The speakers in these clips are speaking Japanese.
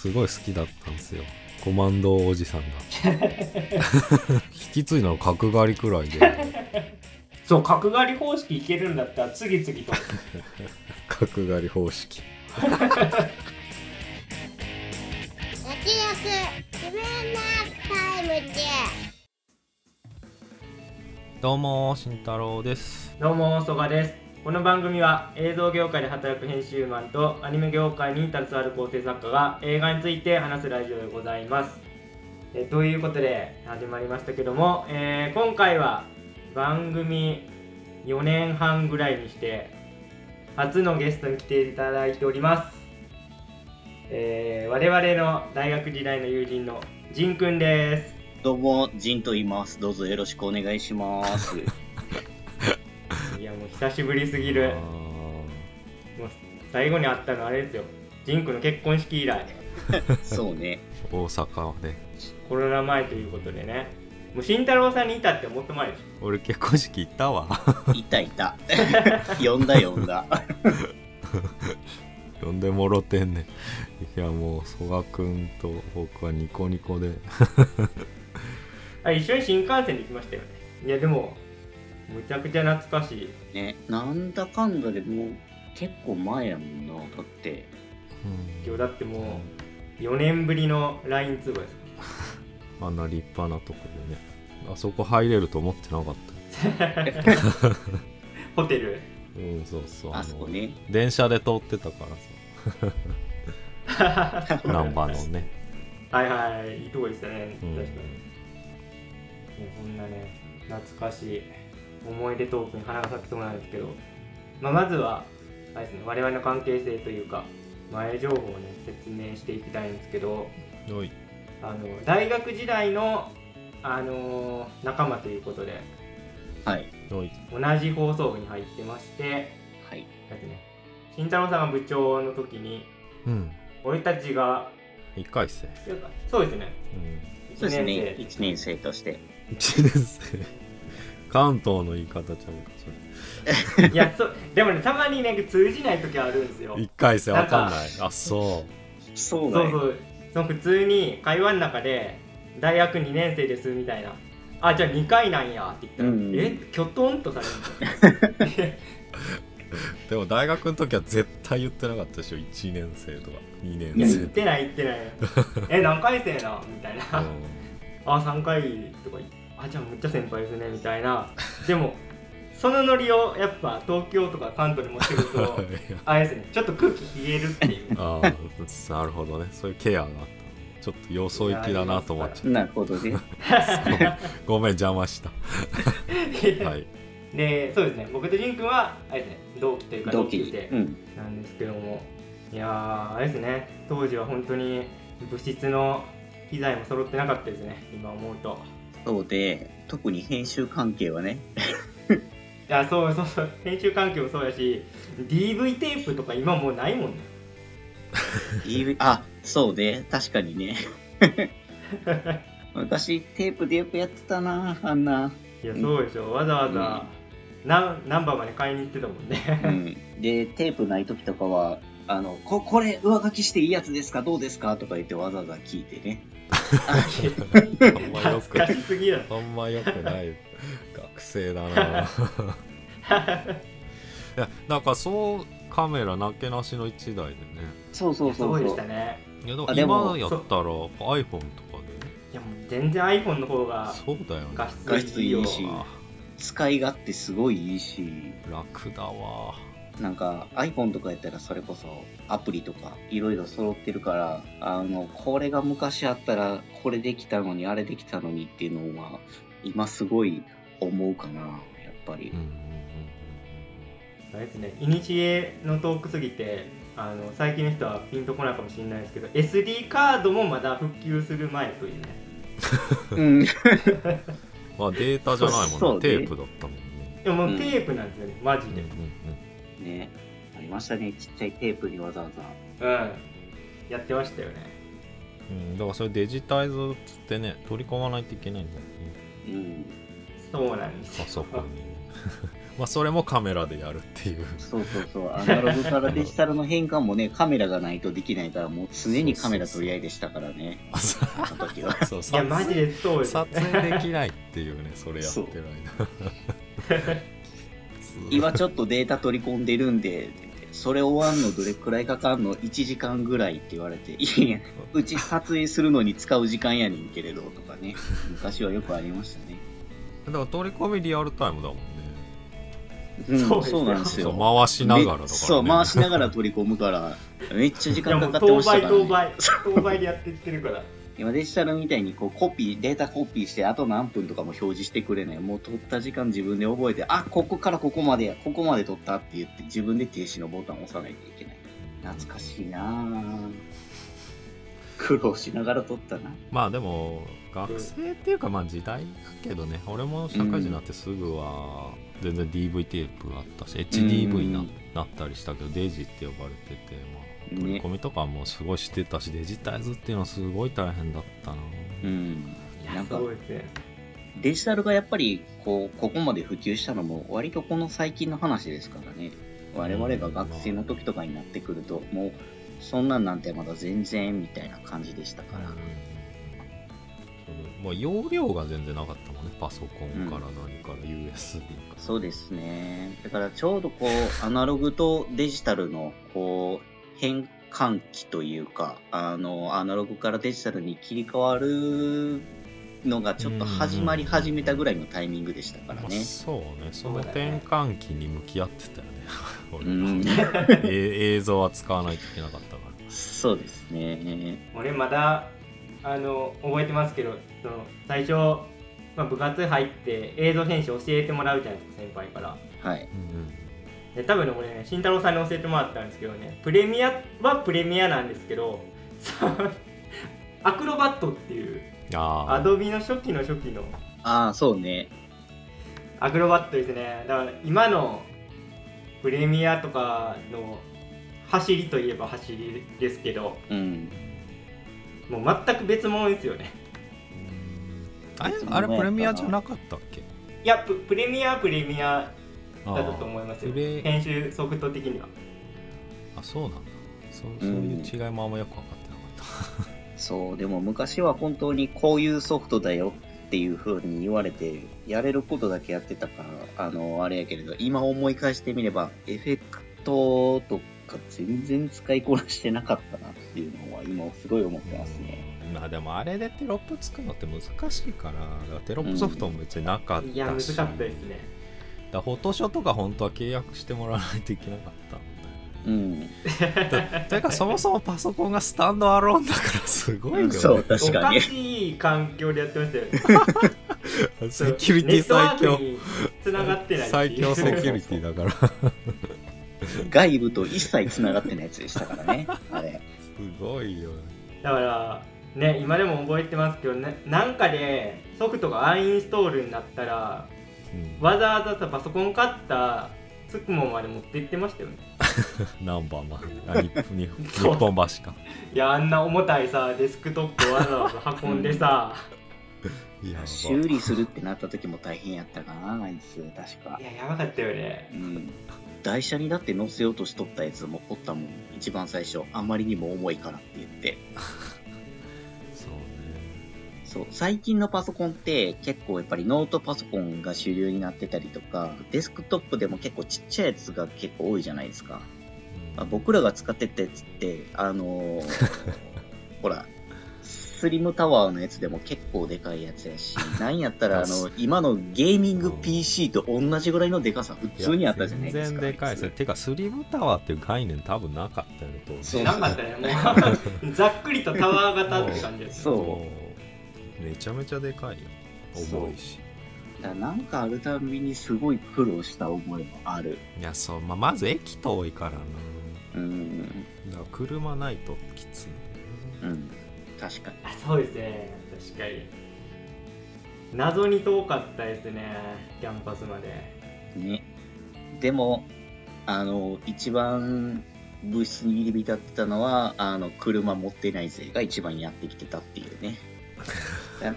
すごい好きだったんですよ。コマンドおじさんが。引き継いだの角刈りくらいで。そう角刈り方式いけるんだったら次々と。角刈り方式。焼き肉自分なタイムで。どうも慎太郎です。どうも曽我ですこの番組は映像業界で働く編集マンとアニメ業界に携わる構成作家が映画について話すラジオでございますえということで始まりましたけども、えー今回は番組4年半ぐらいにして初のゲストに来ていただいております、えー我々の大学時代の友人のジンくんですどうも、ジンと言います。どうぞよろしくお願いします。いやもう久しぶりすぎる。あもう最後に会ったのあれですよ。ジンクの結婚式以来。そうね。ー大阪でコロナ前ということでね。もう慎太郎さんにいたってもっと前でし俺結婚式行ったわ。いたいた。呼んだ呼んだ。呼んでもろてんねん。いやもう曽我くんと僕はニコニコで。ょあ一緒に新幹線で行きましたよね。いやでもむちゃくちゃ懐かしい。ね、なんだかんだでもう結構前やもんな。だって、うん。今日だってもう4年ぶりの LINE 通話です。あんな立派なとこでね。あそこ入れると思ってなかった。ホテル？うんそうそう。あそこね。電車で通ってたからさ。難波のね。はいはいいいとこでしたね。うん。確かに、もうこんなね懐かしい思い出トークに花が咲きそうなんですけど、まあ、まずはあれですね我々の関係性というか前情報をね説明していきたいんですけどあの大学時代の、あのー仲間ということではい。同じ放送部に入ってましてはい。だってね慎太郎さんが部長の時にうん俺たちが1回生そうですねうんそうですね。1 1年生として。1年生関東の言い方ちゃうかそいやそでもねたまにね通じない時あるんですよ。れ1回生わかんない。あそそうだよ。そうそう。その普通に会話の中で「大学2年生です」みたいな「あじゃあ2回なんや」って言ったら「うんえ？きょとんとされるの？う でも大学の時は絶対言ってなかったでしょ1年生とか2年いや言生ってない言ってない。え何回生なみたいな。うん。あ3回とか言ってあじゃあむっちゃ先輩ですねみたいな。でもそのノリをやっぱ東京とか関東に持ってくると あれですねちょっと空気冷えるっていう。ああなるほどね。そういうケアがあった。ちょっとよそ行きだなと思っちゃ なるほどね。っ たごめん邪魔した。はい。でそうですね。僕とジン君はあれですね同期というか同期。同級生。うん。なんですけども。いやーあれですね。当時は本当に物質の機材も揃ってなかったですね。今思うとそうで、特に編集関係はね。いやそうそうそう編集環境もそうやし DV テープとか今もうないもんね DV あ、そうで、確かにね。私、テープでよくやってたな、あんな。いやそうでしょわざわざ、なん、ナンバーまで買いに行ってたもんうねん。で、テープない時とかは、あの、こ、これ上書きしていいやつですかどうですかとか言ってわざわざ聞いてね。あんまよく懐かしすぎるあんまよくない。学生だな。いやなんかそうカメラなけなしの1台でね。そうそうそうそう。で。したね。いやでも今やったら iPhone とかいやもう全然 iPhone の方でがそうだよね。画画質いいよ。質いいし使い勝手すごいいいし、楽だわなんか iPhone とかやったらそれこそアプリとかいろいろ揃ってるから、あの、これが昔あったらこれできたのにあれできたのにっていうのは今すごい思うかな、やっぱり。うん。うんうんあれですね、イニシエのトークすぎてあの最近の人はピンとこないかもしれないですけど SD カードもまだ復旧する前というね。うん。う ん まあデータじゃないもんね。テープだったもんね。でももううん。テープなんですよね、マジで。うんうんうんね。ありましたね、ちっちゃいテープにわざわざ。うん。やってましたよね。うん、だからそれデジタイズっつってね取り込まないといけないんだよね。うん。そうなんですよ。パソコンにね。まあそれもカメラでやるっていう。そうそうそう、アナログからデジタルの変換もね、カメラがないとできないから、もう常にカメラ取り合いでしたからね、あの時は。そういやマジでそうです撮影できないっていうねそれやってる間今ちょっとデータ取り込んでるんで、それ終わんのどれくらいかかんの ?1 時間ぐらいって言われて、いや、うち撮影するのに使う時間やねんけれど、とかね、昔はよくありましたね。だから取り込みリアルタイムだもんねうん、そうそうなんですそうよ。回しながらだから、ね、そう、回しながら取り込むから、めっちゃ時間かかってま当倍したから、ね。当倍当倍でやってってるから今デジタルみたいにこうコピー、データコピーして、あと何分とかも表示してくれない。もう取った時間自分で覚えて、あ、ここからここまでや、ここまで取ったって言って、自分で停止のボタンを押さないといけない。懐かしいなぁ。苦労しながら撮ったな。まあでも学生っていうかまあ時代だけどね俺も社会人になってすぐは全然 DV テープあったし HDV にな,、うんなったりしたけどデジって呼ばれてて、まあ、取りね込みとかもすごいしてたし、デジタイズっていうのはすごい大変だったな。うん。なんかデジタルがやっぱりこうここまで普及したのも割とこの最近の話ですからね。我々が学生の時とかになってくるともうそんなんなんてまだ全然みたいな感じでしたから、そのまあ、容量が全然なかったもんね。パソコンから何から USB から、そうですね。だからちょうどこうアナログとデジタルのこう変換期というかあのアナログからデジタルに切り替わるのがちょっと始まり始めたぐらいのタイミングでしたからまあね。そうね。その転換期に向き合ってたよね。俺らうん、え映像は使わないといけなかったから。そうですね。俺まだあの覚えてますけどその最初、まあ、部活入って映像編集教えてもらうじゃないですか先輩から。はい。で多分ね俺ね慎太郎さんに教えてもらったんですけどねプレミアはプレミアなんですけどさ アクロバットっていうああアドビの初期の初期のああ、そうね。アクロバットですね。だから今のプレミアとかの走りといえば走りですけどうん。もう全く別物ですよね。あれあれプレミアじゃなかったっけ？いやププレミアはプレミアあだったと思いますよ。編集ソフト的には。あそうなんだ。そうそういう違いもあんまよく分かってなかった、そう、でも昔は本当にこういうソフトだよっていう風に言われて、やれることだけやってたから、あの、あれやけれど、今思い返してみれば、エフェクトとか全然使いこなしてなかったなっていうのは今すごい思ってますね。うん。まあでもあれでテロップ作るのって難しいからだからテロップソフトも別になかったし、いや難かったですねだフォトショーとか本当は契約してもらわないといけなかったうん。だというかそもそもパソコンがスタンドアローンだからすごいよねそう、確おかかに。しい環境でやってましたよね セキュリティ最強ネットワークに繋がってない最強セキュリティだから外部と一切繋がってないやつでしたからね。あれ。すごいよねだからね今でも覚えてますけどねなんかでソフトがアンインストールになったらうんわざわざさパソコン買ったつくもんまで持って行ってましたよね何番まであ日日日そう本橋かいやあんな重たいさデスクトップわざわざ運んでさい や修理するってなった時も大変やったかな、あいつ、確かい。ややばかったよねうん。台車にだって乗せようとしとったやつもおったもん。一番最初。あまりにも重いからって言って。そう最近のパソコンって結構やっぱりノートパソコンが主流になってたりとか、デスクトップでも結構ちっちゃいやつが結構多いじゃないですか。うん。あ僕らが使ってたやつって、あのー ほら、スリムタワーのやつでも結構でかいやつやし、なんやったらあの、今のゲーミング PC と同じぐらいのでかさ普通にあったじゃないですか。全然でかいですねてかスリムタワーっていう概念多分なかったよね。当時そう。なかったね。もうざっくりとタワー型って感じですそう。そうめちゃめちゃでかいよ重いしだからなんかあるたびにすごい苦労した覚えもある。いやそう、まあ、まず駅遠いからなうん。だから車ないときついうん。確かに。あそうですね確かに謎に遠かったですねキャンパスまでね。でも、あの、一番物質に入り浸ってたのは、あの、車持ってない勢が一番やってきてたっていうね。だ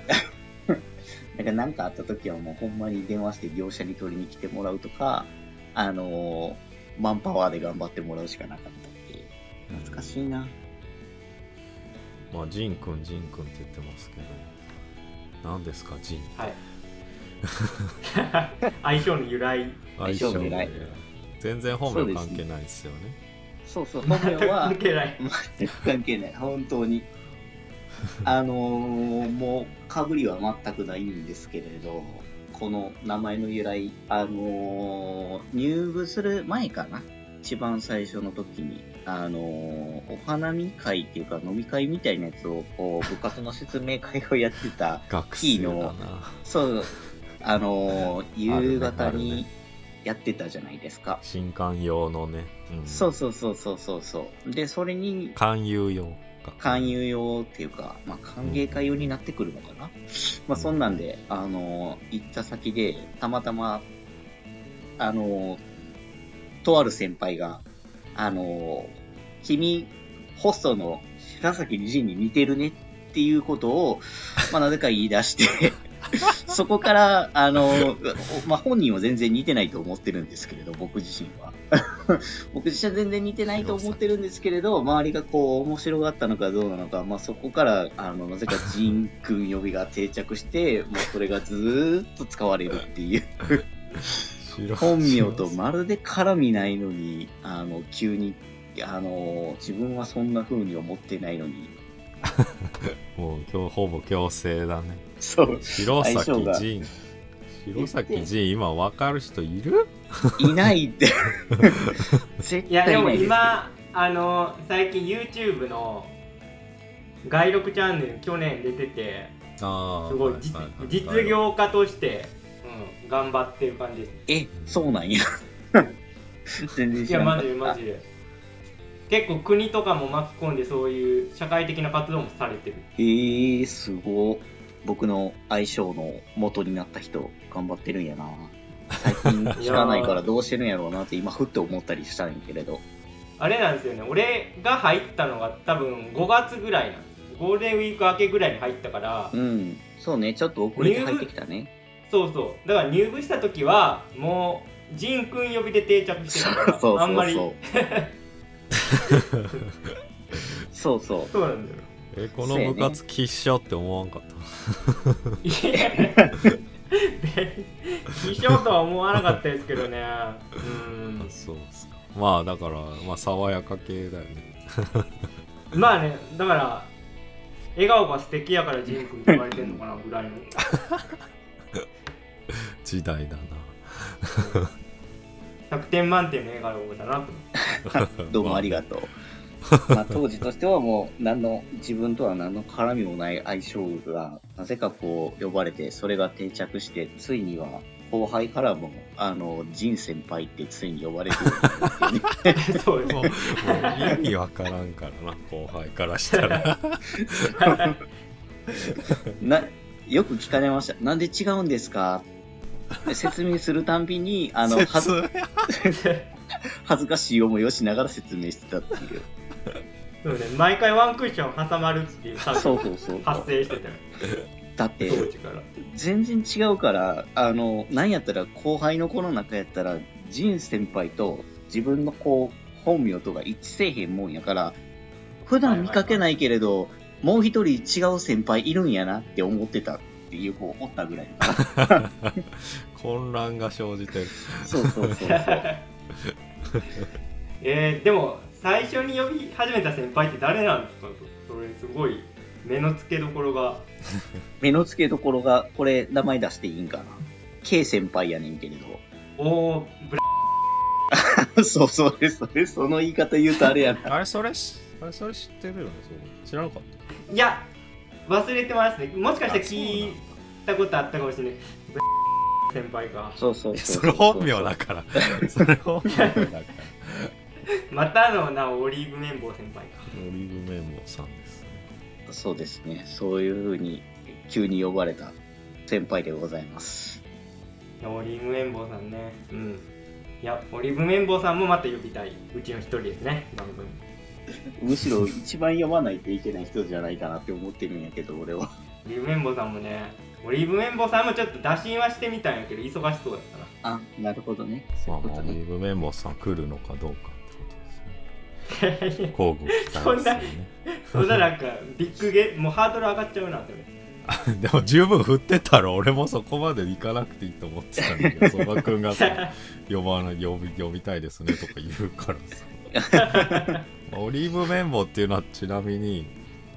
だから何かあった時はもうほんまに電話して業者に取りに来てもらうとか、あのーマンパワーで頑張ってもらうしかなかったっていう。懐かしいな。まあジンくんジンくんって言ってますけど。何ですかジンはい。相性の由来。相性の由来。全然本名関係ないですよね。そうそう、本名は 関、係ない。全く関係ない。本当に。あのーもう、かぶりは全くないんですけれど、この名前の由来、あのー入部する前かな？一番最初の時に、あのーお花見会っていうか飲み会みたいなやつを、こう、部活の説明会をやってた、学生だのなそう、あのー 夕方にやってたじゃないですか。新刊用のね、うん、そうそうそうそうそうそう。で、それに勧誘用。か勧誘用っていうか、まあ、歓迎会用になってくるのかな、まあ、そんなんで、あの、行った先で、たまたま、あの、とある先輩が、あの、君、ホストの白崎仁に似てるねっていうことを、まあ、なぜか言い出して、そこから、あの、まあ、本人は全然似てないと思ってるんですけれど、僕自身は。僕自身は全然似てないと思ってるんですけれど、周りがこう面白がったのかどうなのか、まあ、そこから、あの、なぜかジン君呼びが定着して、もうそれがずーっと使われるっていう。白本名とまるで絡みないのに、あの、急に、あの、自分はそんな風に思ってないのに、もう今日ほぼ強制だねそう、白相性が崎仁白崎仁今分かる人いる？いないって。絶 いやでも。今あの最近 YouTube の外録チャンネル去年出ててすごい実,、業家として、うん、頑張ってる感じですえ、そうなんや。全然いやマ知らなかった。ジでマジで結構国とかも巻き込んでそういう社会的な活動もされてるえー、すごい。僕の相性の元になった人、頑張ってるんやな。最近知らないからどうしてるんやろうなって今ふって思ったりしたんやけれど。あれなんですよね俺が入ったのが多分5月ぐらいなんですゴールデンウィーク明けぐらいに入ったから、うん。そうね、ちょっと遅れて入ってきたね。そうそうだから入部した時はもうジン君呼びで定着してたから そうそうそう。あんまり そうそう。そうなんだよえこの部活きっしょって思わんかった？いやで希少とは思わなかったですけどねうんそうっすかまあだからまあ爽やか系だよねまあねだから笑顔が素敵やからジン君言われてんのかなぐらいの時代だな100点満点の笑顔だなと思ってどうもありがとう。まあ、当時としてはもう、何の、自分とは何の絡みもない相性が、なぜかこう、呼ばれて、それが定着して、ついには、後輩からも、あの、仁先輩ってついに呼ばれるようになってね。そうもうもう意味わからんからな後輩からしたら な、よく聞かれました。なんで違うんですかで説明するたんびに、あの、はず、恥ずかしい思いをしながら説明してたっていう。そうね毎回ワンクッション挟まるっていう作そう業そうそう。発生してたよだって、当時から全然違うから、あの、なんやったら後輩の子の中やったら、仁先輩と自分のこう、本名とか一致せえへんもんやから、普段見かけないけれど、もう一人違う先輩いるんやなって思ってたっていう子おったぐらい。混乱が生じてるそうそうそうそう。えー、でも最初に呼び始めた先輩って誰なんですか？それすごい目の付けどころが。目の付けどころが、これ名前出していいんかな？K 先輩やねんけれおおブラ。ど。そうそうです、それ、その言い方言うとあれやな。あれそれしあれそれ知ってるよねそう知らなかった。いや忘れてますね。もしかしたら聞いたことあったかもしれない。ブラ。先輩か。そうそうそう。それ本名だから。それ本名だからまたのなオリーブ綿棒先輩かオリーブ綿棒さんですねそうですね。そういう風に急に呼ばれた先輩でございます。いやオリーブ綿棒さんねうんいやオリーブ綿棒さんもまた呼びたいうちの一人ですね番組むしろ一番読まないといけない人じゃないかなって思ってるんやけど、俺は。オリーブ綿棒さんもねオリーブ綿棒さんもちょっと打診はしてみたんやけど忙しそうだったなあ、なるほどね。そまあね。オリーブ綿棒さん来るのかどうか。交互期そんな待ですよね。そんななんかビッグゲもうハードル上がっちゃうなそれ でも十分振ってたら俺もそこまで行かなくていいと思ってたんだけど、そばくんがさ、呼ばな呼び呼びたいですねとか言うからさ。まあオリーブ綿棒っていうのはちなみに、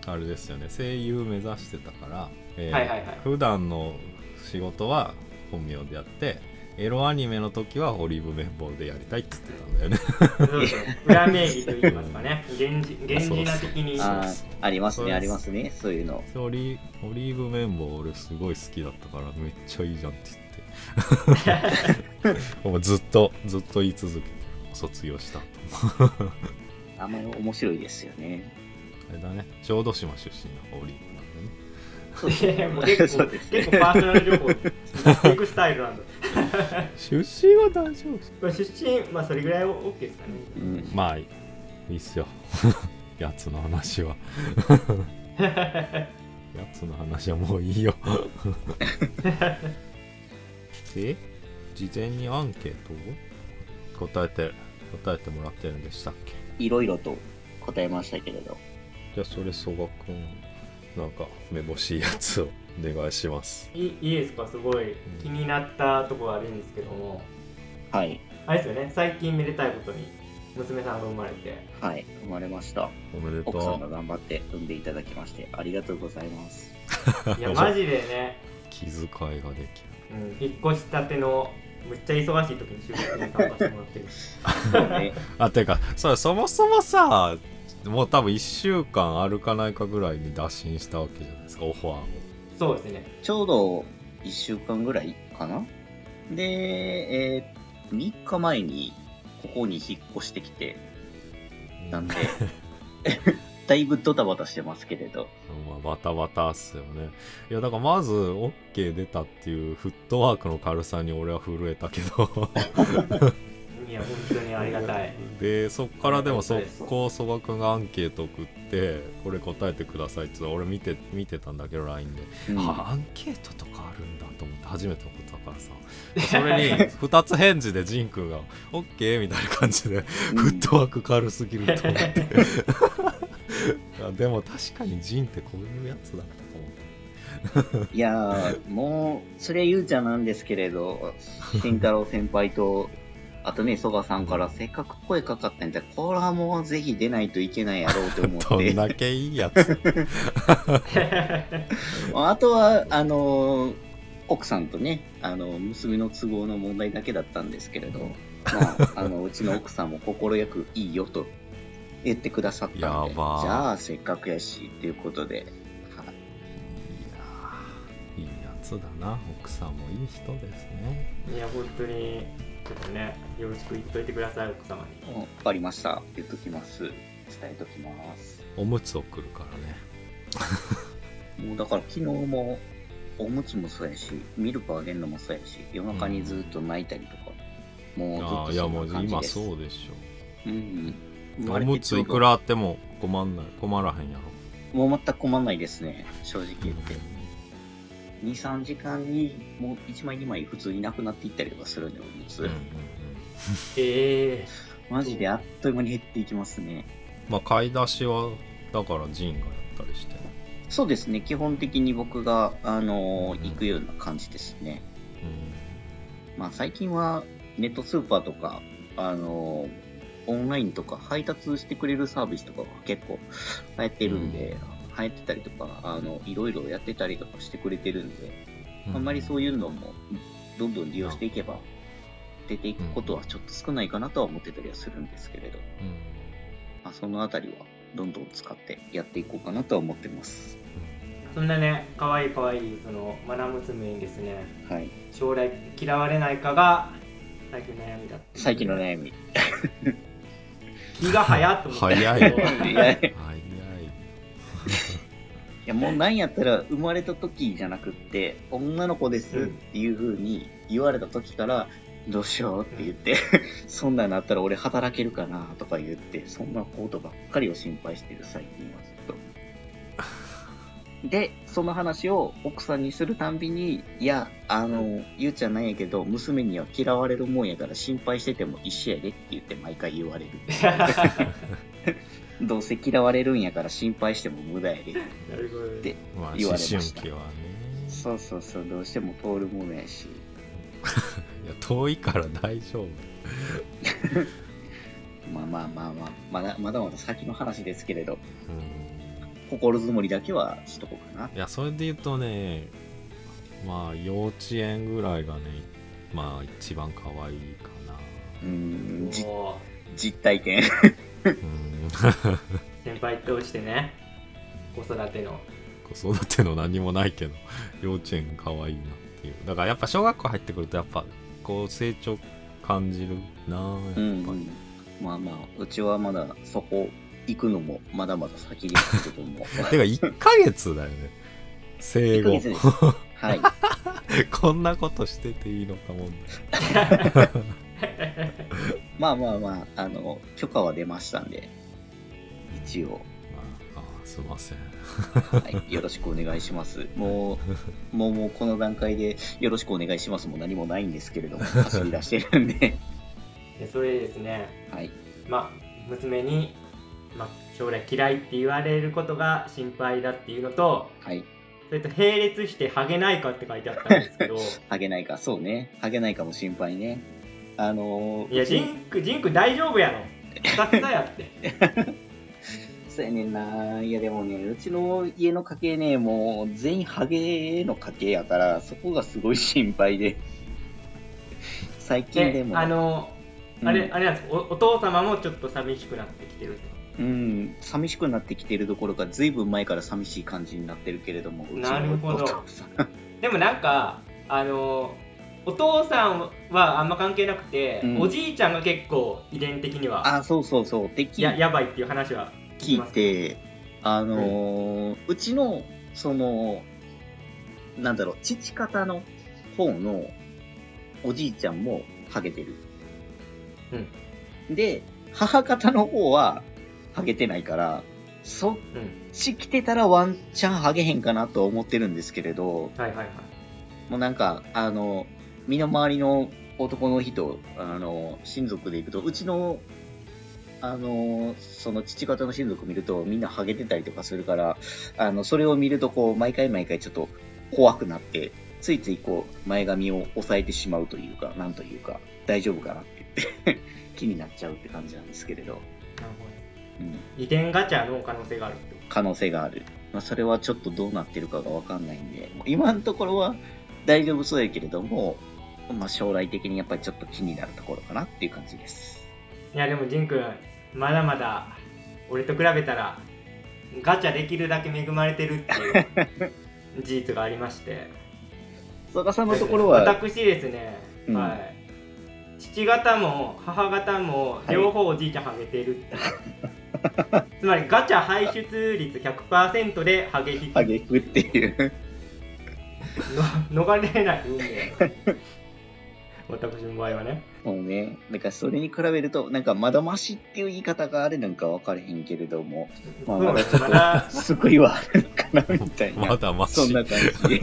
あれですよね、声優目指してたから、えーはいはいはい普段の仕事は本名でやって、エロアニメの時はオリーブ綿棒でやりたいって言ってたんだよね。裏名義と言いますかね源氏 源氏名的にそうあーありますね、ありますね。そういうの。オリオリーブ綿棒俺すごい好きだったからめっちゃいいじゃんって言って もうずっとずっと言い続けて卒業したあんまり面白いですよね。あれだね小豆島出身のオリーブいやもう結構 結構パーソナル情報出していくスタイルなんだ出身は大丈夫まあ出身まあそれぐらい OK ですかね。うん。まあいいっすよ。やつの話は。やつの話はもういいよ。で事前にアンケートを答えて答えてもらってるんでしたっけ？いろいろと答えましたけれど。じゃあそれ曽我くんなんかめぼしいやつをお願いします。いいいですか？すごい気になったところあるんですけども。はい。あれですよね。最近めでたいことに娘さんが生まれて。はい。生まれました。おめでと奥さんうが頑張って産んでいただきまして、ありがとうございます。いやマジでね、気遣いができる。うん、引っ越したてのむっちゃ忙しい時に収録に参加してもらってる。そ うね、あてかそれそもそもさもう多分1週間歩かないかぐらいに打診したわけじゃないですかオファーをそうですねちょうど1週間ぐらいかな。で、えー、3日前にここに引っ越してきて、なんで、だいぶドタバタしてますけれど、まあ、バタバタっすよね。いやだからまず OK 出たっていうフットワークの軽さに俺は震えたけどいや本当にありがたい。でそっからでも速攻曽我君がアンケート送ってこれ答えてくださいって言ったら俺見て見てたんだけど LINE で、うん。あアンケートとかあるんだと思って初めて送ったからさ。それに2つ返事でジン君が OK みたいな感じでフットワーク軽すぎると思って。でも確かにジンってこういうやつだなと思って。いやー、もう、それは言うちゃなんですけれど、慎太郎先輩と、あとね、曽我さんからせっかく声かかったんじゃ、これはもうぜひ出ないといけないやろうと思どんって、だけいいやつ。あとは、あのー奥さんとね、あの、娘の都合の問題だけだったんですけれど、まあ、あの、うちの奥さんも快くいいよと言ってくださったんで、やばじーゃあ、せっかくやし、ということで、はい。いやーいいやつだな。奥さんもいい人ですね。いや本当にちょっとねよろしく言っといてください奥様にわかりました。言っときます。伝えときます。おむつ送るからね もうだから昨日も、おむつもそうやし、ミルクあげるのもそうやし、夜中にずっと泣いたりとか、もうずっあとそーいやもう今んな感じです。そうでしうん。ょおむついくらあっても困んない困らへんやろもう全く困んないですね、正直言って。2、3時間にもう1枚2枚普通になくなっていったりとかするんで、おむつ。うんうんうん。ええ。マジであっという間に減っていきますね。まあ買い出しはだからジンがやったりして。そうですね、基本的に僕が、あのーうん。行くような感じですね。うまあ最近はネットスーパーとか、あのーオンラインとか配達してくれるサービスとかが結構流行ってるんで、流行ってたりとか、あの、いろいろやってたりとかしてくれてるんで、ん。あんまりそういうのもどんどん利用していけば、出ていくことはちょっと少ないかなとは思ってたりはするんですけれど、うん。まあ、そのあたりはどんどん使ってやっていこうかなとは思ってます。そんなね可愛い可愛いそのマナ娘にですねはい。将来嫌われないかが最近の悩みだっていう。最近の悩み。気が早っと思って。早いいいやもうなんやったら生まれた時じゃなくって女の子ですっていう風に言われた時からどうしようって言って、そんなんなったら俺働けるかなとか言ってそんなことばっかりを心配してる最近はずっとで、その話を奥さんにするたんびに、いや、あの、ゆうちゃんなんやけど、娘には嫌われるもんやから心配してても一緒やでって言って毎回言われる。どうせ嫌われるんやから心配しても無駄やで。なるほどでまあ言思われました。春期はね。そうそうそう、どうしても通るものやし。いや遠いから大丈夫。まあまあまあまあ、まだまだまだ先の話ですけれど、うん。心づもりだけはしとこうかな。いやそれで言うとねまあ幼稚園ぐらいがねまあ一番可愛いかな。うーん、実体験。うん先輩としてね子育ての。子育ての何もないけど幼稚園可愛いなっていう。だからやっぱ小学校入ってくるとやっぱこう成長感じるなあやっぱり、うん、うん。まあまあ、うちはまだそこ行くのもまだまだ先ですけども。てか1ヶ月だよね。生後。1ヶ月です。はい。こんなことしてていいのかもまあまあまあ、あの、許可は出ましたんで、一応、まああすいませんはい、よろしくお願いします。もう、もうもうこの段階でよろしくお願いしますも何もないんですけれども、走り出してるんで、でそれですねはい。まあ娘に、まあ、将来嫌いって言われることが心配だっていうのとはい。それと並列してハゲないかって書いてあったんですけど ハゲないか、そうね。ハゲないかも心配ね。あのー、いやジンクジンク大丈夫やろ。ふさふさやって。そうやねんな。いやでもね、うちの家の家系ね、もう全員ハゲの家系やから、そこがすごい心配で。最近でえも。あのうん。あれ、あれなんですか？おお父様もちょっと寂しくなってきてるうん、寂しくなってきてるどころか、ずいぶん前から寂しい感じになってるけれども、なるほど。でもなんかあのお父さんはあんま関係なくて、うん。おじいちゃんが結構遺伝的にはあ、そうそうそう。できややばいっていう話は聞いて、あのーうちの、その、なんだろう、父方の方のおじいちゃんもハゲてる。で、母方の方はハゲてないから、そっうんち来てたらワンチャンハゲへんかなとは思ってるんですけれど、はいはいはい。もうなんか、あの、身の回りの男の人、あの、親族で行くと、うちの、あの、その父方の親族見ると、みんなハゲてたりとかするから、あの、それを見ると、こう、毎回毎回ちょっと怖くなって、ついついこう、前髪を押さえてしまうというか、なんというか、大丈夫かなって言って、気になっちゃうって感じなんですけれど、なるほうん、ど遺伝ガチャの可能性がある可能性がある。まあ、それはちょっとどうなってるかがわかんないんで、今のところは大丈夫そうやけれども、まあ、将来的にやっぱりちょっと気になるところかなっていう感じです。といやでもジン君まだまだ俺と比べたらガチャできるだけ恵まれてるっていう事実がありまして。曽我さんのところは、私ですね、うん。はい。父方も母方もはい。両方おじいちゃんハゲてるって。いう、つまりガチャ排出率100%でハゲ引きハゲくっていう。の逃れない運命 私の場合はね。もうね、だからそれに比べると、なんかまだましっていう言い方があれなんか分からへんけれども、まあまだちょっと救いはあるのかなみたいな。まだましそんな感じで。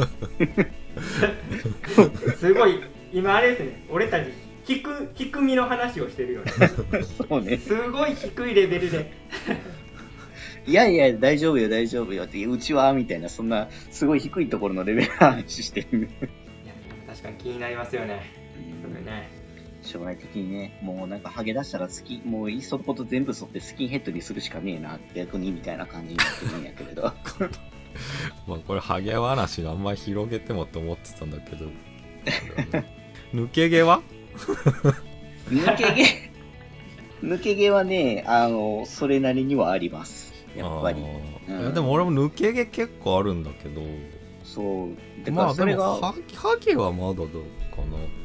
すごい今あれですね。俺たち低低みの話をしてるよね。そうね。すごい低いレベルで。いやいや、大丈夫よ、大丈夫よって、うちは、みたいな、そんな、すごい低いところのレベルの話してる。いや確かに気になりますよねそれね。将来的にね、もうなんかハゲ出したらスキン、もういっそのこと全部剃ってスキンヘッドにするしかねえな、逆にみたいな感じになってるんやけれど。まあこれハゲ話あんまり広げてもって思ってたんだけど。抜け毛は？抜け毛、抜け毛はね、あの、それなりにはあります。やっぱり。うん。でも俺も抜け毛結構あるんだけど。そう。だかまあらそれがでもハハゲはまだどう？かな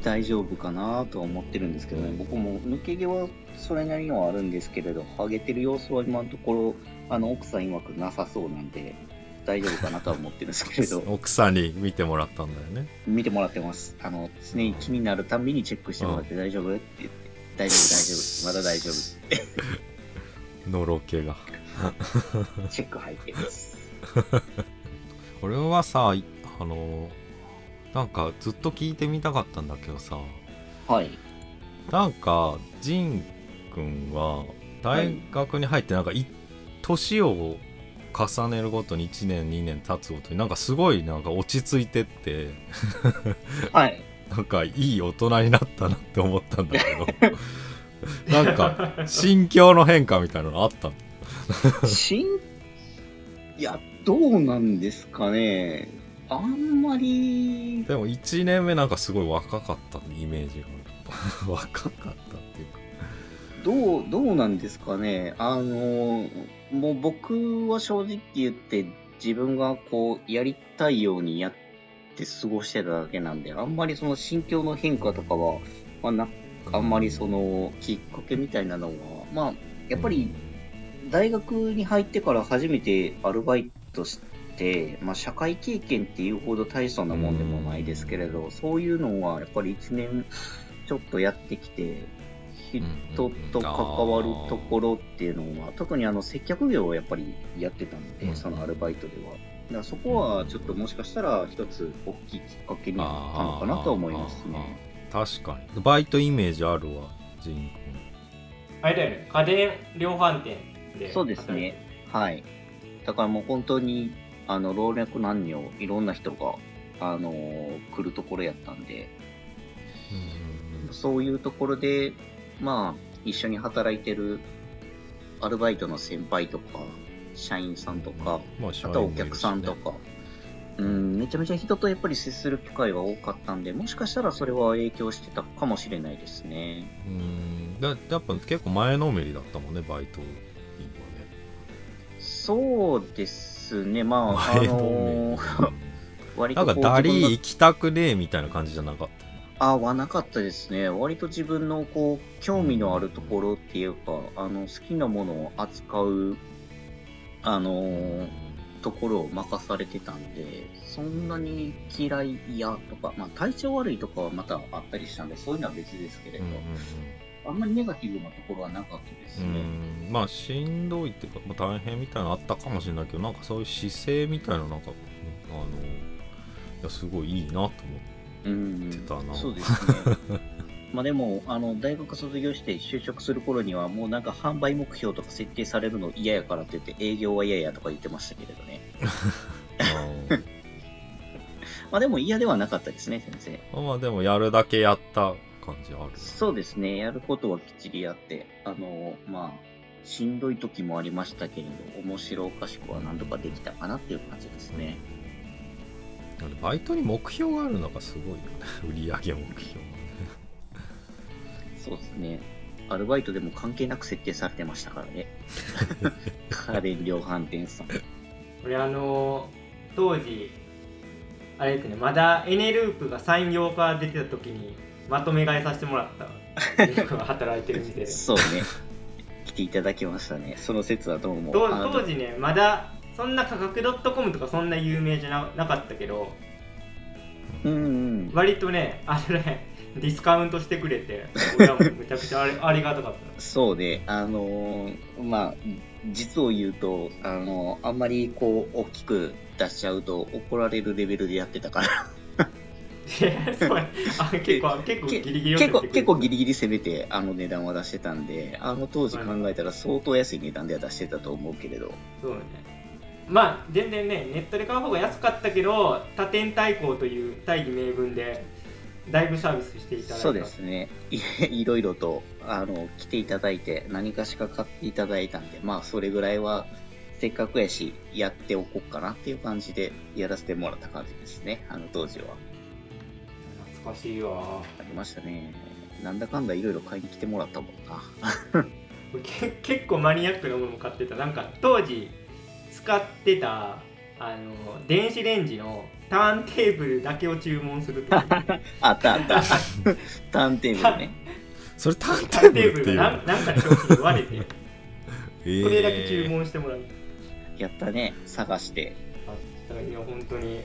大丈夫かなとは思ってるんですけどね、僕も抜け毛はそれなりにはあるんですけれど、ハゲてる様子は今のところ、あの、奥さん曰くなさそうなんで、大丈夫かなとは思ってるんですけれど、奥さんに見てもらったんだよね。見てもらってます。あの、常に気になるたんびにチェックしてもらって大丈夫って言って、大丈夫、大丈夫、まだ大丈夫。のろけが。チェック入ってます。これはさいあのなんかずっと聞いてみたかったんだけどさはい。なんかジン君は大学に入ってなんかい年を重ねるごとに1年2年経つごとになんかすごいなんか落ち着いてってはい。なんかいい大人になったなって思ったんだけど なんか心境の変化みたいなのあったの？いや、どうなんですかね。あんまり、でも1年目なんかすごい若かったイメージがある。若かったっていうか。どう、どうなんですかね。あの、もう僕は正直言って自分がこう、やりたいようにやって過ごしてただけなんで、あんまりその心境の変化とかは、まあ、な、あんまりその、きっかけみたいなのは、まあ、やっぱり、大学に入ってから初めてアルバイトして、まあ、社会経験っていうほど大層なもんでもないですけれど、そういうのはやっぱり1年ちょっとやってきて、人と関わるところっていうのは、特にあの接客業をやっぱりやってたので、うんそのアルバイトでは。だからそこはちょっともしかしたら一つ大きいきっかけになったのかなと思いますね。確かにバイトイメージあるわジン君あれだよね家電量販店でそうですね。はい。だからもう本当に、あの、老若男女、いろんな人が、あのー来るところやったんで、そういうところで、まあ、一緒に働いてるアルバイトの先輩とか、社員さんとか、まああとはお客さんとか、うん、めちゃめちゃ人とやっぱり接する機会が多かったんで、もしかしたらそれは影響してたかもしれないですね。うん。だやっぱ結構前のめりだったもんねバイト今ね。そうですね、まあ、あ前。のーなんかダリー行きたくねえみたいな感じじゃなかった？よあはなかったですね。割と自分のこう興味のあるところっていうか、あの好きなものを扱うあのーところを任されてたんで、そんなに嫌いやとか、まあ体調悪いとかはまたあったりしたんで、そういうのは別ですけれど、うんうんあんまりネガティブなところはなかったですうんね。うんまあしんどいっていうか、まあ、大変みたいなのあったかもしれないけどなんかそういう姿勢みたいななんかあのいやすごいいいなと思ってうんてたなそうですね。まあでも、あの、大学卒業して就職する頃には、もうなんか販売目標とか設定されるの嫌やからって言って、営業は嫌やとか言ってましたけれどね。うん まあでも嫌ではなかったですね、先生。まあでもやるだけやった感じあるそうですね、やることはきっちりやって、あの、まあ、しんどい時もありましたけれど、面白おかしくはなんとかできたかなっていう感じですね。バイトに目標があるのがすごいよね 売り上げ目標そうですね。アルバイトでも関係なく設定されてましたからね。家電量販店さん。俺あのー当時あれですねまだエネループが産業化出てた時にまとめ買いさせてもらった働いてる店でそうね。来ていただきましたね。その説はどうも。当あの当時ねまだそんな価格 .com とかそんな有名じゃななかったけどうんうん。割とねあれねディスカウントしてくれて俺はもうめちゃくちゃあり ありがたかったそうね。あのーまあ、実を言うと、あのーあんまりこう、大きく出しちゃうと怒られるレベルでやってたから。あ結構結構ギリギリを結構、攻めてくる結構ギリギリ攻めて、あの値段は出してたんで、あの当時考えたら相当安い値段では出してたと思うけれど。そうねまあ全然ねネットで買う方が安かったけど多点対抗という大義名分でだいぶサービスしていただいたそうですね。い いろいろと、あの、来ていただいて、何かしか買っていただいたんで、まあ、それぐらいは、せっかくやし、やっておこうかなっていう感じで、やらせてもらった感じですね。あの当時は。懐かしいわありましたね。なんだかんだいろいろ買いに来てもらったもんな。け結構マニアックなものも買ってたなんか当時使ってたあの電子レンジのターンテーブルだけを注文すると あったあった。ターンテーブルね。それターンテターブルっていうテーブルがなんなんかの商品で割れてえーそれだけ注文してもらう、やったね。探して。あいや本当に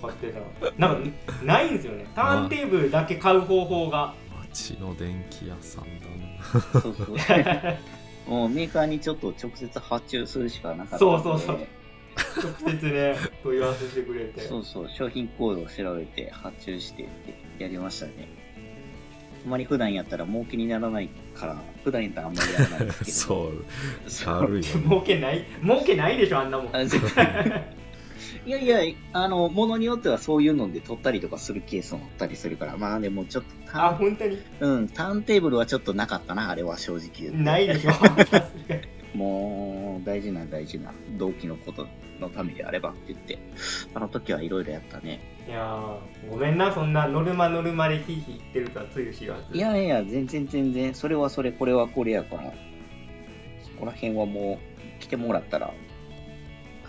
助かってたなんかないんですよね。ターンテーブルだけ買う方法が。町の電気屋さんだな。そうそう。もうメーカーにちょっと直接発注するしかなかった。そうそうそう。直接ね問い合わせしてくれて。そうそう、商品コードを調べて発注してってやりましたね。あんまり普段やったら儲けにならないから、普段やったらあんまりやらないですけど。そう。そう軽いよね。儲けない？儲けないでしょあんなもんいやいや、あの、ものによってはそういうので取ったりとかするケースもあったりするから、まあでもちょっとあ本当に？うん、ターンテーブルはちょっとなかったな、あれは正直。ないでしょ もう、大事な大事な同期のことのためであればって言って、あの時はいろいろやったね。いやーごめんなそんなノルマノルマでヒーヒー言ってるとはつゆ知らずいやいや、全然全然、それはそれ、これはこれやから、そこら辺はもう、来てもらったら、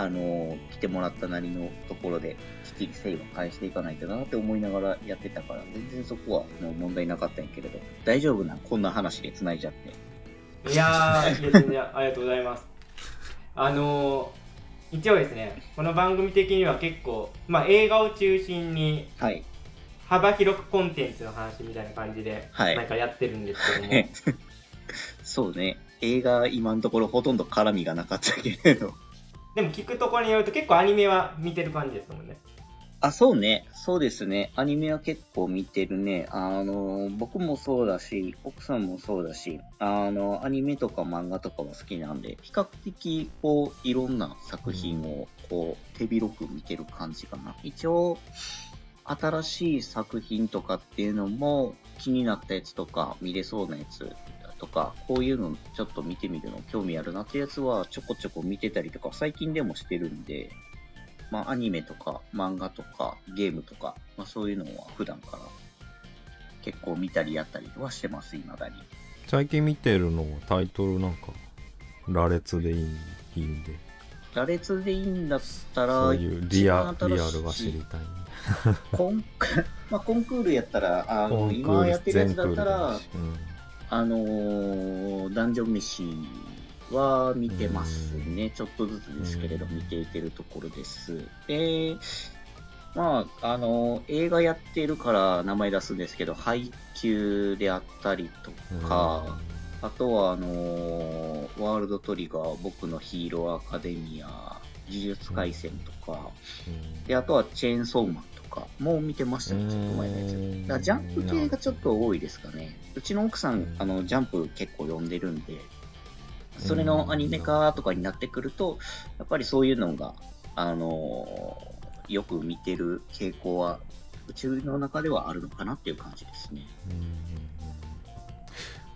あの来てもらったなりのところで、きっちり誠意は返していかないとなって思いながらやってたから、全然そこはもう問題なかったんやけれど、大丈夫な、こんな話で繋いじゃって。いやーいや全然ありがとうございますあのー一応ですねこの番組的には結構、まあ、映画を中心にはい。幅広くコンテンツの話みたいな感じで、はいなんかやってるんですけども、そうね、映画今のところほとんど絡みがなかったけれど。でも聞くところによると結構アニメは見てる感じですもんねあ、そうね。そうですね。アニメは結構見てるね。あの、僕もそうだし、奥さんもそうだし、あの、アニメとか漫画とかは好きなんで、比較的、こう、いろんな作品を、こう、手広く見てる感じかな。一応、新しい作品とかっていうのも、気になったやつとか、見れそうなやつとか、こういうのちょっと見てみるの興味あるなってやつは、ちょこちょこ見てたりとか、最近でもしてるんで、まあ、アニメとか漫画とかゲームとか、まあ、そういうのは普段から結構見たりやったりはしてます、未だに。最近見てるのはタイトルなんか羅列でいいいいんで。羅列でいいんだったら、そういうリアリアルが知りたい。ねコン まあ、コンクールやったら、あの今やってるやつだったらあのーダンジョン飯は見てますね。ちょっとずつですけれど、うん。見ていけるところです。で、まあ、あのー映画やってるから名前出すんですけど、配給であったりとか、あとは、あのーワールドトリガー、僕のヒーローアカデミア、呪術廻戦とか、うん。で、あとはチェーンソーマン。とかも見てましたね、ちょっと前のやつ。うんだからジャンプ系がちょっと多いですかね。うちの奥さん、うんあの、ジャンプ結構読んでるんで、それのアニメ化とかになってくると、やっぱりそういうのが、あのーよく見てる傾向は、うちの中ではあるのかなっていう感じですね。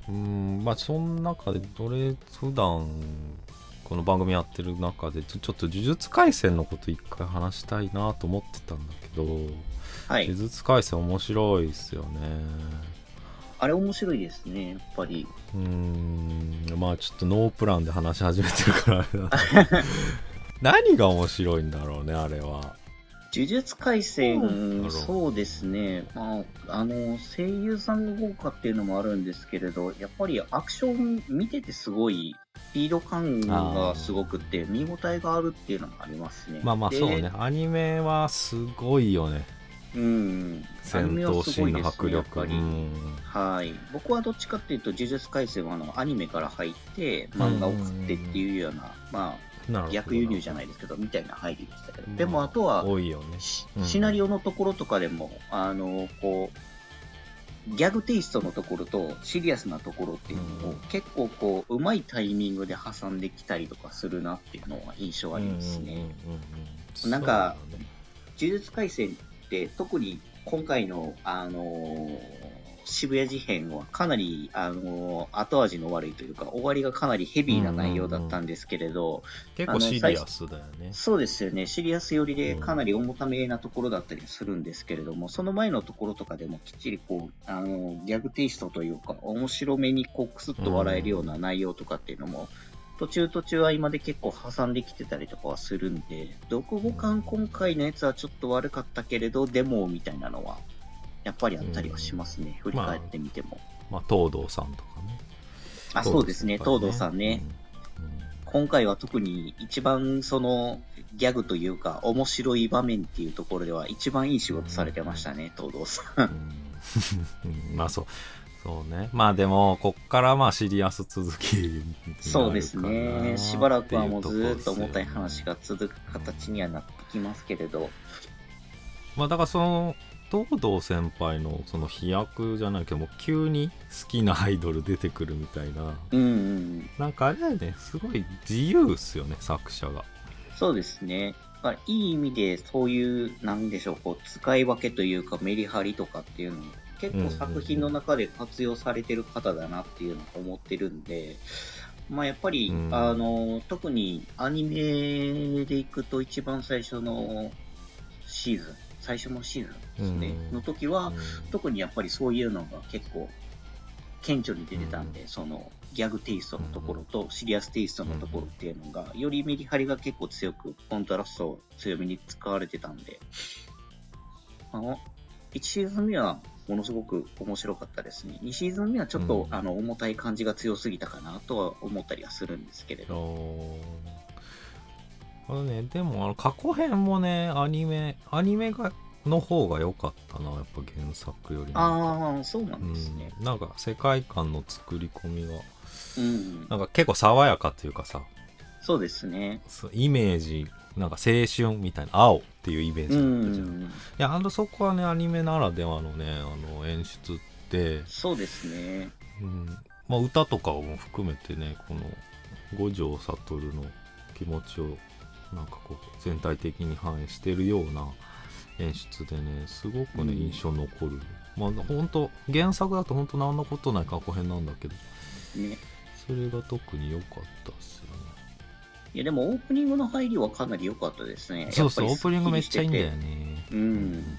うんまあその中でどれ普段この番組やってる中でちょちょっと呪術廻戦のこと一回話したいなと思ってたんだけど、はい。呪。術廻戦面白いですよね。あれ面白いですね、やっぱり。うーんまあちょっとノープランで話し始めてるから。あれだ何が面白いんだろうねあれは。呪術廻戦、うんそうですね、まあ、あの声優さんが豪華っていうのもあるんですけれど、やっぱりアクション見ててすごい、スピード感がすごくって、見応えがあるっていうのもありますね。まあまあでそうね。アニメはすごいよね。うん。戦闘シーンの迫力。ねはい。僕はどっちかっていうと、呪術廻戦はあのアニメから入って、漫画を送ってっていうような、まあ、逆輸入じゃないですけど、みたいな入りでしたけど、うん。でもあとは、多いよね。しうん。シナリオのところとかでも、あの、こう、ギャグテイストのところとシリアスなところっていうのを、うん。結構こう、うまいタイミングで挟んできたりとかするなっていうのは印象ありますね。なんか呪術廻戦って特に今回の、あのー渋谷事変はかなり、あのー後味の悪いというか終わりがかなりヘビーな内容だったんですけれど、結構シリアスだよね。そうですよね。シリアス寄りでうん。かなり重ためなところだったりするんですけれども、その前のところとかでもきっちりこう、あのーギャグテイストというか面白めにこうクスッと笑えるような内容とかっていうのも、途中途中は今で結構挟んできてたりとかはするんで、読後感今回のやつはちょっと悪かったけれど、でもみたいなのは、やっぱりあったりはしますね。振り返ってみても。まあ東堂さんとかねあ、そうですね、東堂さんね。今回は特に一番そのギャグというか面白い場面っていうところでは一番いい仕事されてましたね、東堂さん。うんうん まあそうそうねまあでもこっからまあシリアス続きになるかなそうですね。しばらくはもうずーっと重たい話が続く形にはなってきますけれど。まあだからその東堂先輩のその飛躍じゃないけどもう急に好きなアイドル出てくるみたいなうんうん。なんかあれだよねすごい自由っすよね作者がそうですね。まあ、いい意味でそういう、なんでしょう、こう、使い分けというかメリハリとかっていうのを結構作品の中で活用されてる方だなっていうのを思ってるんで、まあやっぱり、うんあの、特にアニメでいくと一番最初のシーズン、最初のシーズンですね、うん。の時は、うん。特にやっぱりそういうのが結構顕著に出てたんで、うそのギャグテイストのところとシリアステイストのところっていうのが、よりメリハリが結構強く、コントラスト強めに使われてたんで、あの、1シーズン目はものすごく面白かったですね。2シーズン目はちょっと、うん。あの重たい感じが強すぎたかなとは思ったりはするんですけれあど。ーあのねでもあの過去編もねアニメアニメがの方が良かったなやっぱ原作よりもああ、そうなんですね。うん、なんか世界観の作り込みがうん。なんか結構爽やかっていうかさそうですね。イメージなんか青春みたいな青っていうイメージうだったじゃん、いん。やあのそこはねアニメならではのねあの演出って、そうですね。うんまあ、歌とかも含めてねこの五条悟の気持ちをなんかこう全体的に反映してるような演出でねすごくねうん印象残る、まあ本当原作だと本当何のことない過去編なんだけど。ね。それが特に良かったっすよね。いや、でもオープニングの入りはかなり良かったですね。そうそうオープニングめっちゃいいんだよすっきりして。てねうん。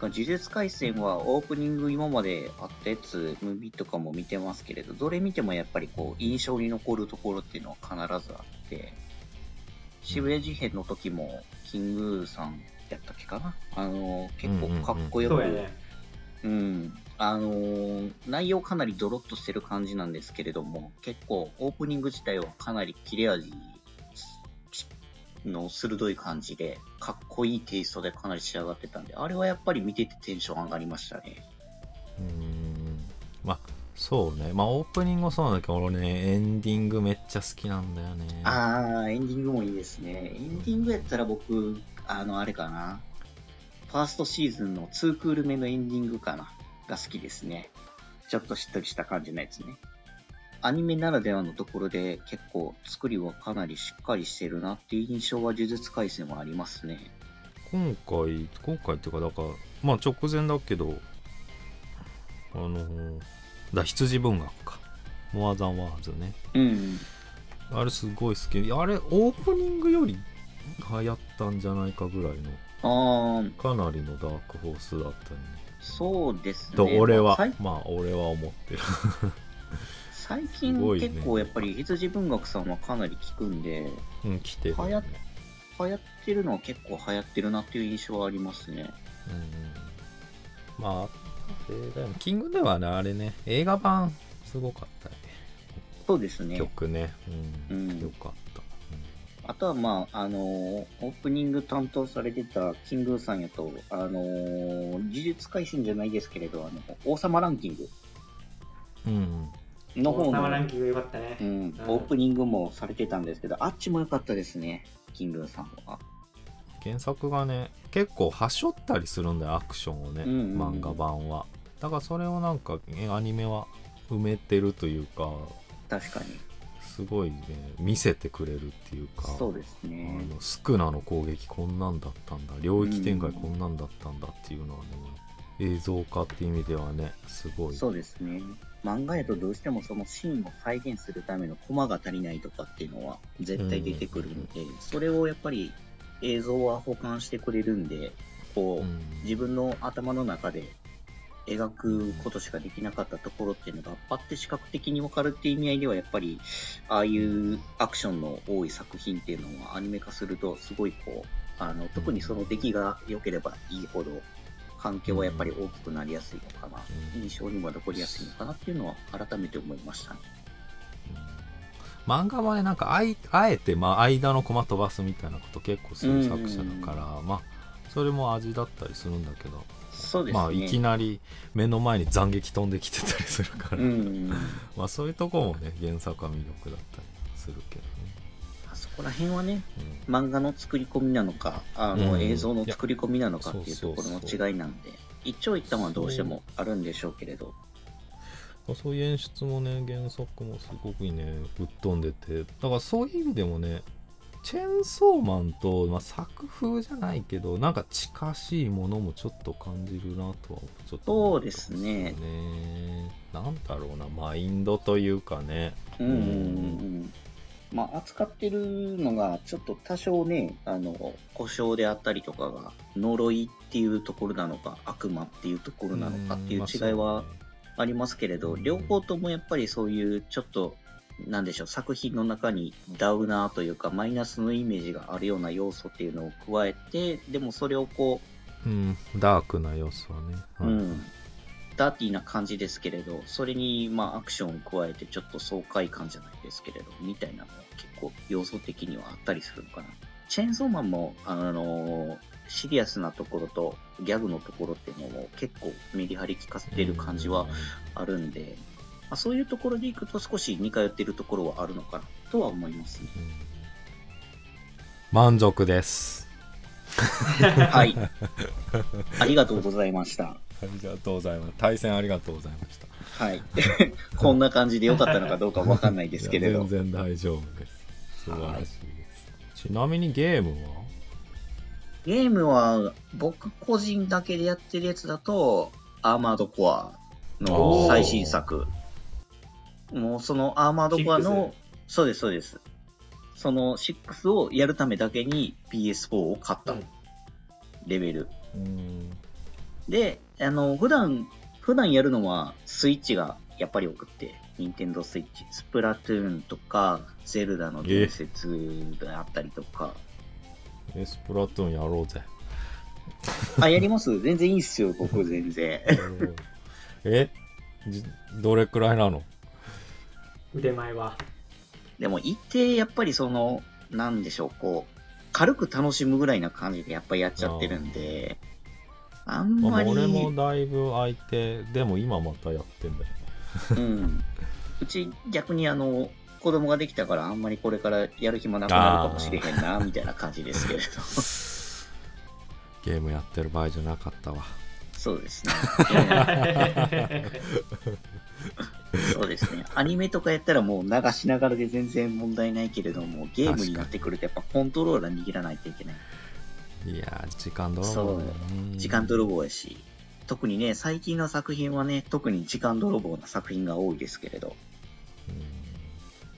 呪術廻戦はオープニング今まであったやつ、ムービーとかも見てますけれど、どれ見てもやっぱりこう、印象に残るところっていうのは必ずあって、渋谷事変の時も、キングさんやったっけかな？あの、結構かっこよく、そうやね。うん。あのー内容かなりドロッとしてる感じなんですけれども、結構オープニング自体はかなり切れ味の鋭い感じで、かっこいいテイストでかなり仕上がってたんで、あれはやっぱり見ててテンション上がりましたね。うん。まあそうね。まあオープニングもそうなんだけど俺ねエンディングめっちゃ好きなんだよね。あー、エンディングもいいですね。エンディングやったら僕、あの、あれかな。ファーストシーズンの2クール目のエンディングかな。が好きですね。ちょっとしっとりした感じのやつね。アニメならではのところで結構作りはかなりしっかりしてるなっていう印象は呪術廻戦はありますね。今回今回っていうかだからまあ直前だけどあのだ羊文学かモアザンワーズねうん。あれすごい好きあれオープニングより流行ったんじゃないかぐらいのあー、かなりのダークホースだったよねそうですね。と俺は？さいまあ俺は思ってる。最近結構やっぱり羊文学さんはかなり聞くんで、うん来てるよ流行っね流行ってるのは結構流行ってるなっていう印象はありますね。うんうん。まあえーでもキングではねあれね映画版すごかったよね。そうですね。曲ね。うん、うん。よか。った、あとはまあ、あのーオープニング担当されてたキングさんやと、あのー呪術廻戦じゃないですけれど、あの、王様ランキング。うん。うん、の方王様ランの、キングよかったね。う。ん、オープニングもされてたんですけど、あっちも良かったですね、キングさんは。原作がね結構はしょったりするんだよアクションをね、うんうんうん。漫画版は。だからそれをなんかえアニメは埋めてるというか。確かに。すごいね。見せてくれるっていうかそうですあね。のスクナの攻撃こんなんだったんだ。領域展開こんなんだったんだっていうのはね、映像化っていう意味ではねすごい。そうですね。漫画やとどうしてもそのシーンを再現するためのコマが足りないとかっていうのは絶対出てくるので、それをやっぱり映像は保管してくれるんで、こう、うん。自分の頭の中で描くことしかできなかったところっていうのがパッて視覚的に分かるっていう意味合いではやっぱりああいうアクションの多い作品っていうのはアニメ化するとすごいこうあの特にその出来が良ければいいほど環境はやっぱり大きくなりやすいのかな、うん。印象にも残りやすいのかなっていうのは改めて思いましたね。漫画はねなんかあいあえてまあ間のコマ飛ばすみたいなこと結構する作者だから、まあそれも味だったりするんだけど、そうですね。まあいきなり目の前に斬撃飛んできてたりするから、うん。まあそういうとこもね原作は魅力だったりするけどね、あそこら辺はね、うん。漫画の作り込みなのか、あの、うん。映像の作り込みなのかっていうところの違いなんで、一長一短はどうしてもあるんでしょうけれど、そういう演出もね原作もすごくねぶっ飛んでて。だからそういう意味でもねチェーンソーマンと、まあ、作風じゃないけどなんか近しいものもちょっと感じるなとはちょっと思ったんですよね。なんだろうなマインドというかね。うん。うんうんうん。まあ、扱ってるのが、ちょっと多少ね、あの、故障であったりとかが、呪いっていうところなのか、悪魔っていうところなのかっていう違いはありますけれど、うん両方ともやっぱりそういうちょっと、なんでしょう、作品の中にダウナーというか、マイナスのイメージがあるような要素っていうのを加えて、でもそれをこうんダークな要素はね、う、はい。うん、ダーティーな感じですけれど、それにまあアクションを加えてちょっと爽快感じゃないですけれど、みたいなのは結構要素的にはあったりするのかな。チェーンソーマンも、あのシリアスなところとギャグのところっていうのも結構メリハリ効かせてる感じはあるんで、まあ、そういうところでいくと少し似通ってるところはあるのかなとは思いますね。うん満足です はい。ありがとうございました。ありがとうございます対戦ありがとうございましたはい。こんな感じで良かったのかどうかわかんないですけれど。全然大丈夫です素晴らしいです、ちなみにゲームは？ゲームは僕個人だけでやってるやつだと、アーマードコアの最新作。もうそのアーマードコアの、そうです、そうです。その6をやるためだけに PS4 を買った。うんレベル。うん。で、あの、普段、普段やるのはスイッチがやっぱり多くって、ニンテンドースイッチ、スプラトゥーンとか、ゼルダの伝説であったりとか、エスプラトゥーンやろうぜ。あ、やります？全然いいっすよ、僕全然。え？じどれくらいなの？腕前はでも一定やっぱりその、なんでしょう、こう、軽く楽しむぐらいな感じでやっぱりやっちゃってるんで、あんまり、俺もだいぶ空いてでも今またやってんだようん。うち逆にあの、子供ができたからあんまりこれからやる暇なくなるかもしれへんな、みたいな感じですけれど。ゲームやってる場合じゃなかったわそうですね。そうですね。アニメとかやったらもう流しながらで全然問題ないけれども、ゲームになってくるとやっぱコントローラー握らないといけない。いやー時間泥棒だよね時間泥棒やし、特にね、最近の作品はね、特に時間泥棒な作品が多いですけれど、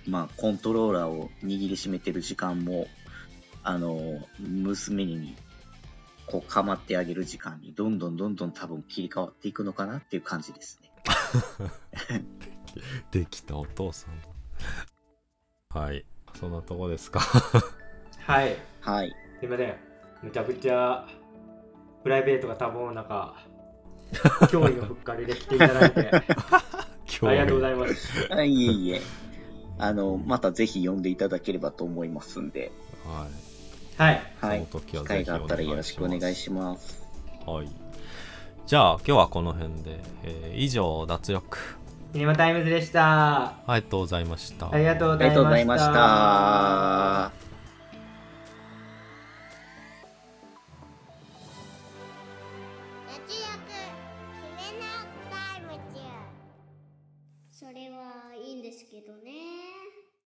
まあ、コントローラーを握りしめてる時間も、あの、娘に、こう、構ってあげる時間に、どんどんどんどん多分切り替わっていくのかなっていう感じですね。できたお父さん。はい。そんなとこですか。はい。はい。すいません。むちゃくちゃプライベートが多忙な中驚異のふっかりで来ていただいて。あ今りがとうございます。あいえいえ。あの、またぜひ呼んでいただければと思いますんで、はい。はい。はい。その時は機会があったらよろしくお願いしします。ます。はいじゃあ今日はこの辺で、えー以上脱力。シネマタイムズでした。ありがとうございました。ありがとうごありがとうございました。